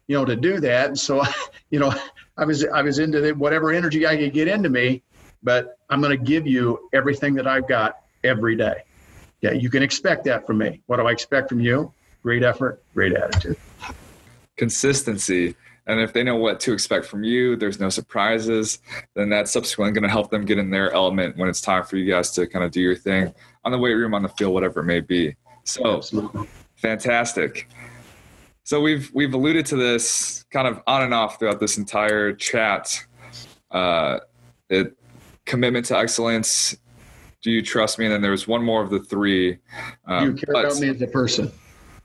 you know, to do that. And so, you know, I was I was into the, whatever energy I could get into me, but I'm going to give you everything that I've got every day. Yeah, you can expect that from me. What do I expect from you? Great effort, great attitude. Consistency and if they know what to expect from you, there's no surprises, then that's subsequently going to help them get in their element when it's time for you guys to kind of do your thing on the weight room, on the field, whatever it may be. So Absolutely. fantastic. So we've we've alluded to this kind of on and off throughout this entire chat. Uh, it commitment to excellence. Do you trust me? And then there was one more of the three. Um, you care but, about me as a person.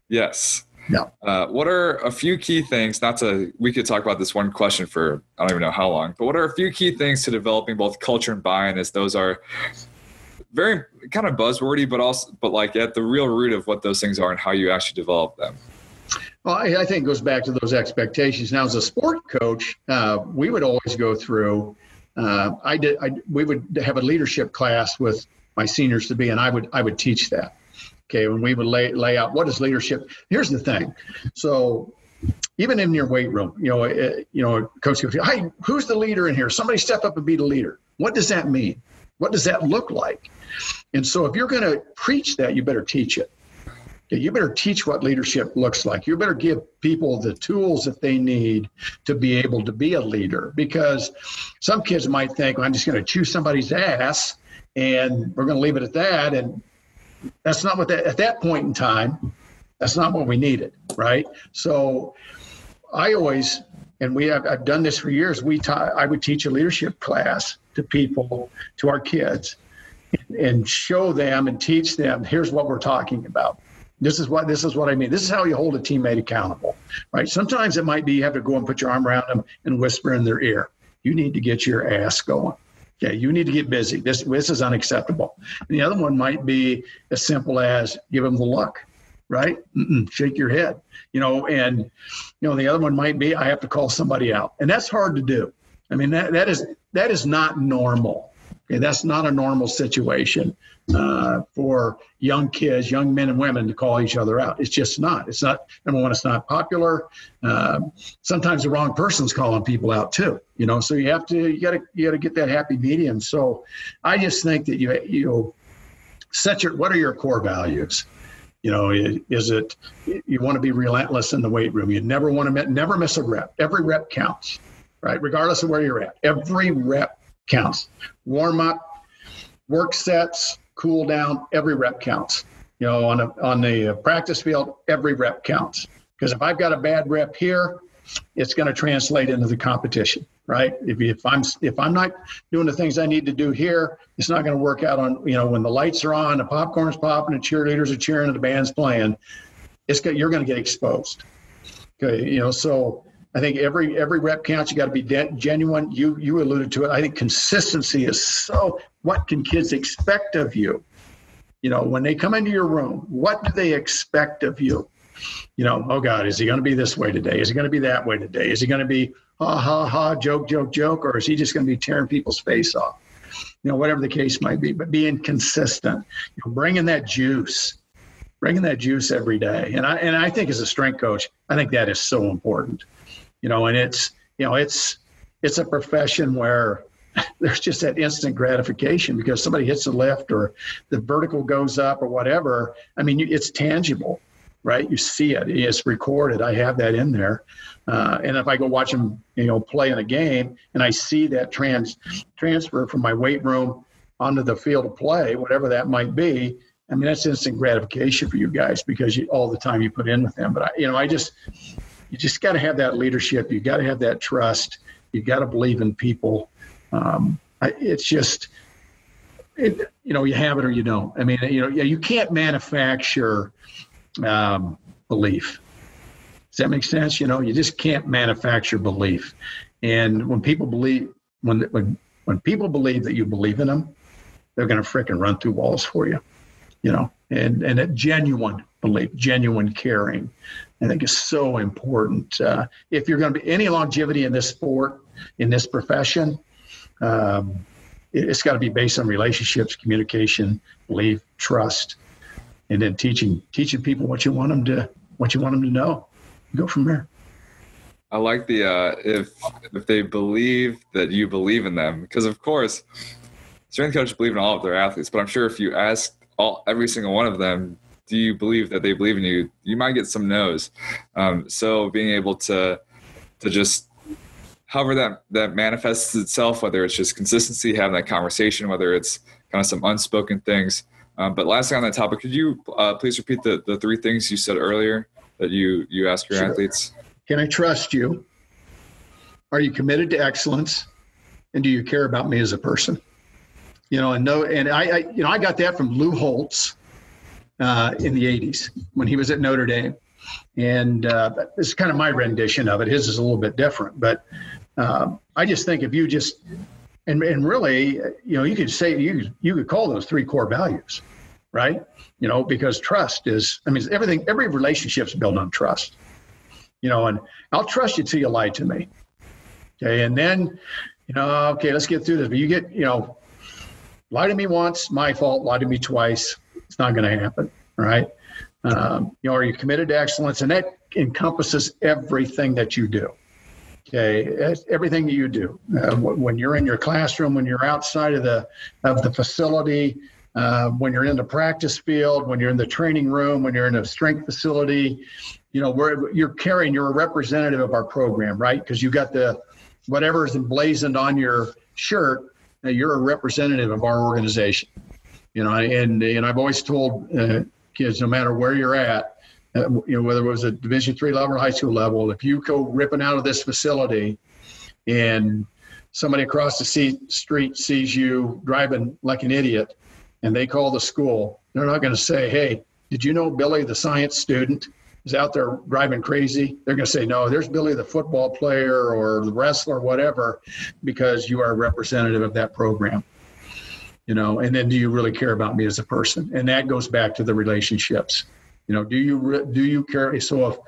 Yes. No. Uh, what are a few key things? Not to, we could talk about this one question for I don't even know how long, but what are a few key things to developing both culture and buy-in? As those are very kind of buzzwordy, but also, but like at the real root of what those things are and how you actually develop them. Well, I, I think it goes back to those expectations. Now, as a sport coach, uh, we would always go through. Uh, I did. I, we would have a leadership class with my seniors to be, and I would I would teach that. Okay, when we would lay, lay out what is leadership. Here's the thing. So even in your weight room, you know, uh, you know, coach goes, "Hey, who's the leader in here? Somebody step up and be the leader." What does that mean? What does that look like? And so, if you're going to preach that, you better teach it. You better teach what leadership looks like. You better give people the tools that they need to be able to be a leader. Because some kids might think, well, I'm just going to chew somebody's ass and we're going to leave it at that. And that's not what that, at that point in time, that's not what we needed, right? So I always, and we have, I've done this for years, we ta- I would teach a leadership class to people, to our kids, and show them and teach them, here's what we're talking about this is what this is what I mean. This is how you hold a teammate accountable, right? Sometimes it might be you have to go and put your arm around them and whisper in their ear. You need to get your ass going. Okay, you need to get busy. This this is unacceptable. And the other one might be as simple as give them the look, right? Mm-mm, shake your head, you know. And you know the other one might be I have to call somebody out, and that's hard to do. I mean that that is that is not normal. Okay, that's not a normal situation uh, for young kids, young men and women to call each other out. It's just not. It's not. Number one, it's not popular. Uh, sometimes the wrong person's calling people out too. You know, so you have to you got to you got to get that happy medium. So I just think that you you know, set your what are your core values. You know, is it you want to be relentless in the weight room? You never want to never miss a rep. Every rep counts, right? Regardless of where you're at, every rep counts. Warm up, work sets, cool down, every rep counts. You know, on a, on the uh, practice field, every rep counts. Because if I've got a bad rep here, it's going to translate into the competition, right? If, if I'm if I'm not doing the things I need to do here, it's not going to work out on you know when the lights are on, the popcorn's popping, the cheerleaders are cheering, and the band's playing. It's you're going to get exposed. Okay, you know so I think every every rep counts. You got to be de- genuine. You you alluded to it. I think consistency is so. What can kids expect of you? You know, when they come into your room, what do they expect of you? You know, oh God, is he going to be this way today? Is he going to be that way today? Is he going to be ha ha ha, joke joke joke, or is he just going to be tearing people's face off? You know, whatever the case might be. But being consistent, you know, bringing that juice, bringing that juice every day. And I and I think as a strength coach, I think that is so important you know, and it's you know it's it's a profession where there's just that instant gratification because somebody hits a lift or the vertical goes up or whatever. I mean, it's tangible, right? You see it. It's recorded. I have that in there. Uh, and if I go watch them, you know, play in a game and I see that trans transfer from my weight room onto the field of play, whatever that might be, I mean, that's instant gratification for you guys because you, all the time you put in with them. But I, you know, I just you just got to have that leadership. You got to have that trust. You got to believe in people. Um, it's just, it, you know, you have it or you don't. I mean, you know, yeah, you can't manufacture um, belief. Does that make sense? You know, you just can't manufacture belief. And when people believe, when when when people believe that you believe in them, they're going to fricking run through walls for you. You know, and and a genuine belief, genuine caring. I think is so important. Uh, if you're going to be any longevity in this sport, in this profession, um, it's got to be based on relationships, communication, belief, trust, and then teaching teaching people what you want them to what you want them to know. Go from there. I like the uh, if if they believe that you believe in them, because of course, strength coaches believe in all of their athletes. But I'm sure if you ask all every single one of them, do you believe that they believe in you? You might get some no's. Um, so being able to to just however that that manifests itself, whether it's just consistency, having that conversation, whether it's kind of some unspoken things. Um, but lastly on that topic, could you uh, please repeat the, the three things you said earlier that you you ask your sure. athletes? Can I trust you? Are you committed to excellence? And do you care about me as a person? You know, and no, and I, I you know, I got that from Lou Holtz uh, in the 80s when he was at Notre Dame. And uh, this is kind of my rendition of it. His is a little bit different. But um, I just think if you just, and, and really, you know, you could say, you, you could call those three core values, right? You know, because trust is, I mean, everything, every relationship is built on trust. You know, and I'll trust you till you lie to me. Okay. And then, you know, okay, let's get through this. But you get, you know, lie to me once, my fault, lie to me twice it's not going to happen, right? Um, you know, are you committed to excellence? And that encompasses everything that you do. Okay, everything that you do. Uh, when you're in your classroom, when you're outside of the of the facility, uh, when you're in the practice field, when you're in the training room, when you're in a strength facility, you know, we're, you're carrying, you're a representative of our program, right? Because you've got the whatever is emblazoned on your shirt, you're a representative of our organization. You know, and and I've always told uh, kids, no matter where you're at, uh, you know, whether it was a Division three level or high school level, if you go ripping out of this facility, and somebody across the street sees you driving like an idiot, and they call the school, they're not going to say, "Hey, did you know Billy, the science student?" is out there driving crazy, they're going to say, no, there's Billy, the football player or the wrestler, whatever, because you are a representative of that program. You know, and then do you really care about me as a person? And that goes back to the relationships. You know, do you do you care? So if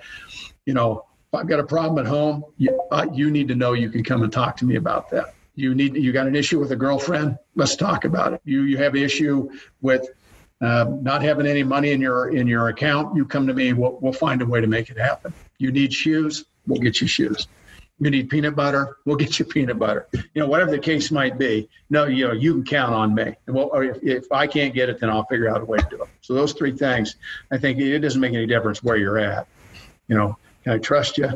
you know, if I've got a problem at home, you, uh, you need to know you can come and talk to me about that. You need you got an issue with a girlfriend? Let's talk about it. You you have an issue with uh, not having any money in your in your account, you come to me. We'll, we'll find a way to make it happen. You need shoes, we'll get you shoes. You need peanut butter, we'll get you peanut butter. You know, whatever the case might be. No, you know, you can count on me. And well, if, if I can't get it, then I'll figure out a way to do it. So those three things, I think it doesn't make any difference where you're at. You know, can I trust you?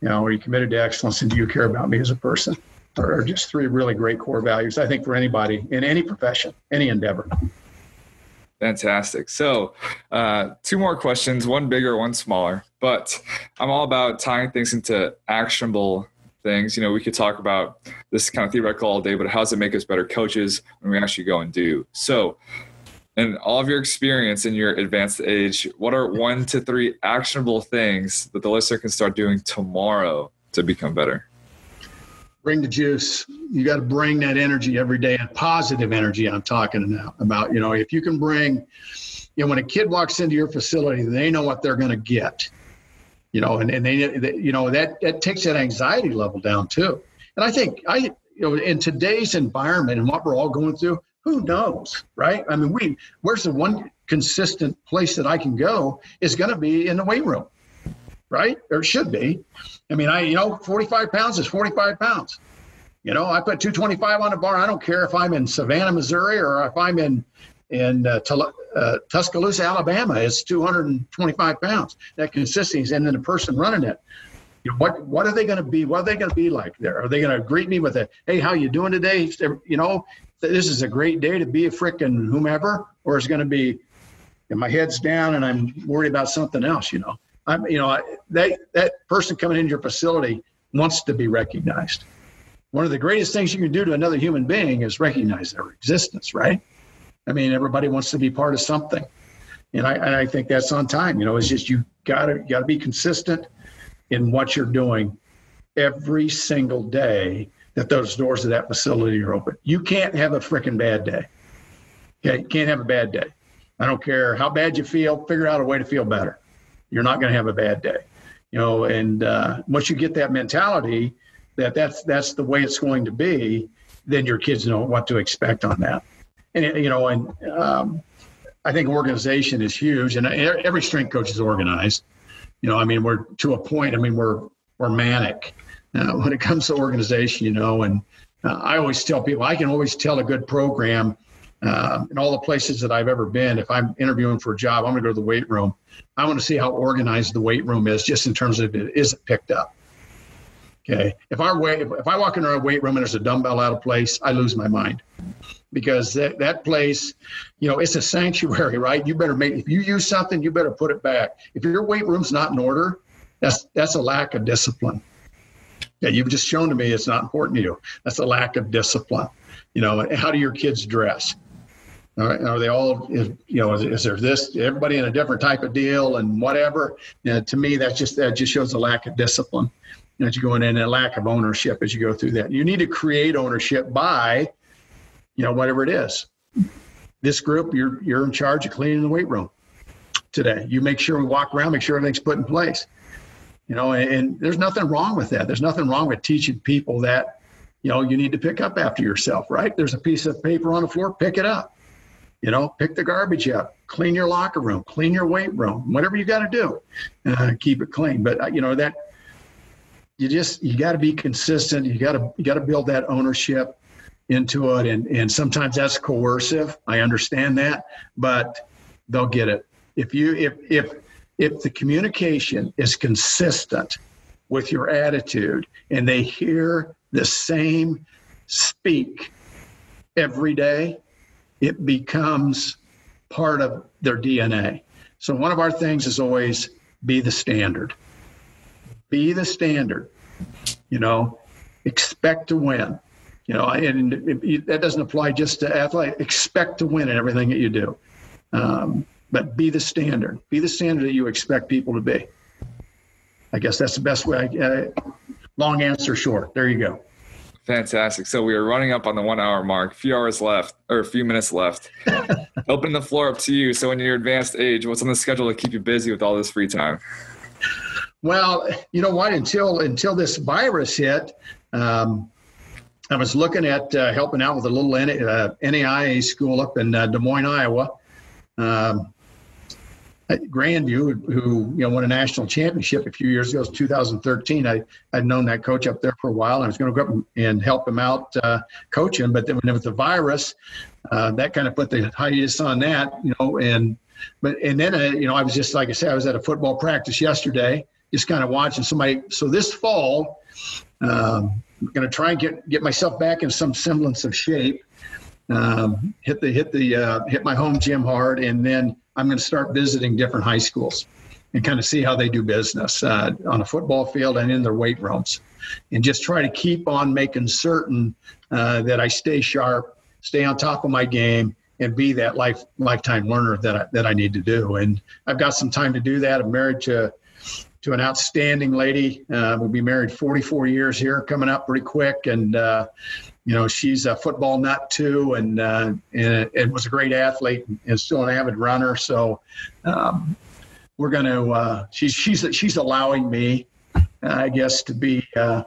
You know, are you committed to excellence, and do you care about me as a person? Are just three really great core values, I think, for anybody in any profession, any endeavor. Fantastic. So, uh, two more questions, one bigger, one smaller. But I'm all about tying things into actionable things. You know, we could talk about this kind of theoretical all day, but how does it make us better coaches when we actually go and do? So, in all of your experience in your advanced age, what are one to three actionable things that the listener can start doing tomorrow to become better? Bring the juice. You got to bring that energy every day and positive energy. I'm talking about, you know, if you can bring, you know, when a kid walks into your facility, they know what they're going to get, you know, and, and they, they, you know, that, that takes that anxiety level down too. And I think I, you know, in today's environment and what we're all going through, who knows, right? I mean, we, where's the one consistent place that I can go is going to be in the weight room right? Or should be. I mean, I, you know, 45 pounds is 45 pounds. You know, I put 225 on a bar. I don't care if I'm in Savannah, Missouri, or if I'm in in uh, uh, Tuscaloosa, Alabama. It's 225 pounds. That consistency, and then the person running it. You know, what what are they going to be? What are they going to be like there? Are they going to greet me with a "Hey, how you doing today?" You know, this is a great day to be a frickin' whomever, or it's going to be, my head's down and I'm worried about something else. You know. I'm, you know, that that person coming into your facility wants to be recognized. One of the greatest things you can do to another human being is recognize their existence, right? I mean, everybody wants to be part of something, and I, and I think that's on time. You know, it's just you gotta gotta be consistent in what you're doing every single day that those doors of that facility are open. You can't have a freaking bad day. Okay, you can't have a bad day. I don't care how bad you feel. Figure out a way to feel better you're not going to have a bad day you know and uh, once you get that mentality that that's that's the way it's going to be then your kids know what to expect on that. And you know and um, i think organization is huge and every strength coach is organized. You know i mean we're to a point i mean we're we're manic uh, when it comes to organization you know and uh, i always tell people i can always tell a good program uh, in all the places that I've ever been, if I'm interviewing for a job, I'm going to go to the weight room. I want to see how organized the weight room is, just in terms of it isn't picked up. Okay, if our way, if, I walk into a weight room and there's a dumbbell out of place, I lose my mind because that, that place, you know, it's a sanctuary, right? You better make if you use something, you better put it back. If your weight room's not in order, that's that's a lack of discipline. Yeah, you've just shown to me it's not important to you. That's a lack of discipline. You know, how do your kids dress? Are they all, you know, is, is, there this, everybody in a different type of deal and whatever? To me, that's just, that just shows a lack of discipline as you go in and a lack of ownership as you go through that. You need to create ownership by, you know, whatever it is. This group, you're, you're in charge of cleaning the weight room today. You make sure we walk around, make sure everything's put in place. You know, and, and there's nothing wrong with that. There's nothing wrong with teaching people that, you know, you need to pick up after yourself, right? There's a piece of paper on the floor, pick it up you know, pick the garbage up, clean your locker room, clean your weight room, whatever you got to do, uh, keep it clean. But uh, you know that you just you got to be consistent. You got to you got to build that ownership, into it, and and sometimes that's coercive. I understand that, but they'll get it if you if if if the communication is consistent with your attitude and they hear the same speak every day, it becomes part of their DNA. So, one of our things is always be the standard. Be the standard. You know, expect to win. You know, and it, it, that doesn't apply just to athletes. Expect to win in everything that you do. Um, but be the standard. Be the standard that you expect people to be. I guess that's the best way. I, uh, long answer short. There you go. Fantastic. So we are running up on the one hour mark, a few hours left, or a few minutes left. Open the floor up to you. So, in your advanced age, what's on the schedule to keep you busy with all this free time? Well, you know what? Until until this virus hit, um, I was looking at uh, helping out with a little N- uh, NAIA school up in uh, Des Moines, Iowa. Um, Grand View, who you know won a national championship a few years ago, it was 2013. I I'd known that coach up there for a while. I was going to go up and help him out uh, coaching, but then with the virus, uh, that kind of put the hiatus on that, you know. And but and then uh, you know I was just like I said, I was at a football practice yesterday, just kind of watching somebody. So this fall, um, I'm going to try and get get myself back in some semblance of shape. Um, hit the hit the uh, hit my home gym hard, and then I'm going to start visiting different high schools and kind of see how they do business uh, on a football field and in their weight rooms, and just try to keep on making certain uh, that I stay sharp, stay on top of my game, and be that life lifetime learner that I, that I need to do. And I've got some time to do that. I'm married to to an outstanding lady. Uh, we'll be married 44 years here, coming up pretty quick, and uh, you know, she's a football nut too, and uh, and, and was a great athlete and still an avid runner. So um, we're going to. Uh, she's she's she's allowing me, I guess, to be uh,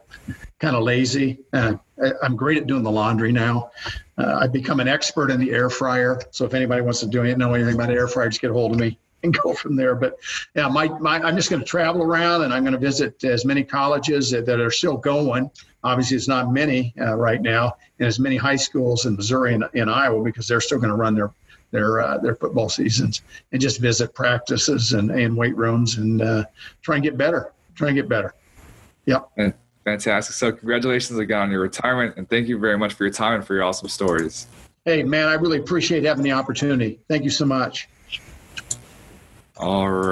kind of lazy. Uh, I'm great at doing the laundry now. Uh, I've become an expert in the air fryer. So if anybody wants to do it, know anything about air fryer, just get a hold of me and go from there. But yeah, my, my I'm just going to travel around and I'm going to visit as many colleges that, that are still going. Obviously, it's not many uh, right now, and as many high schools in Missouri and in Iowa because they're still going to run their their uh, their football seasons and just visit practices and, and weight rooms and uh, try and get better. Try and get better. Yep. Fantastic. So congratulations again on your retirement, and thank you very much for your time and for your awesome stories. Hey, man, I really appreciate having the opportunity. Thank you so much. All right.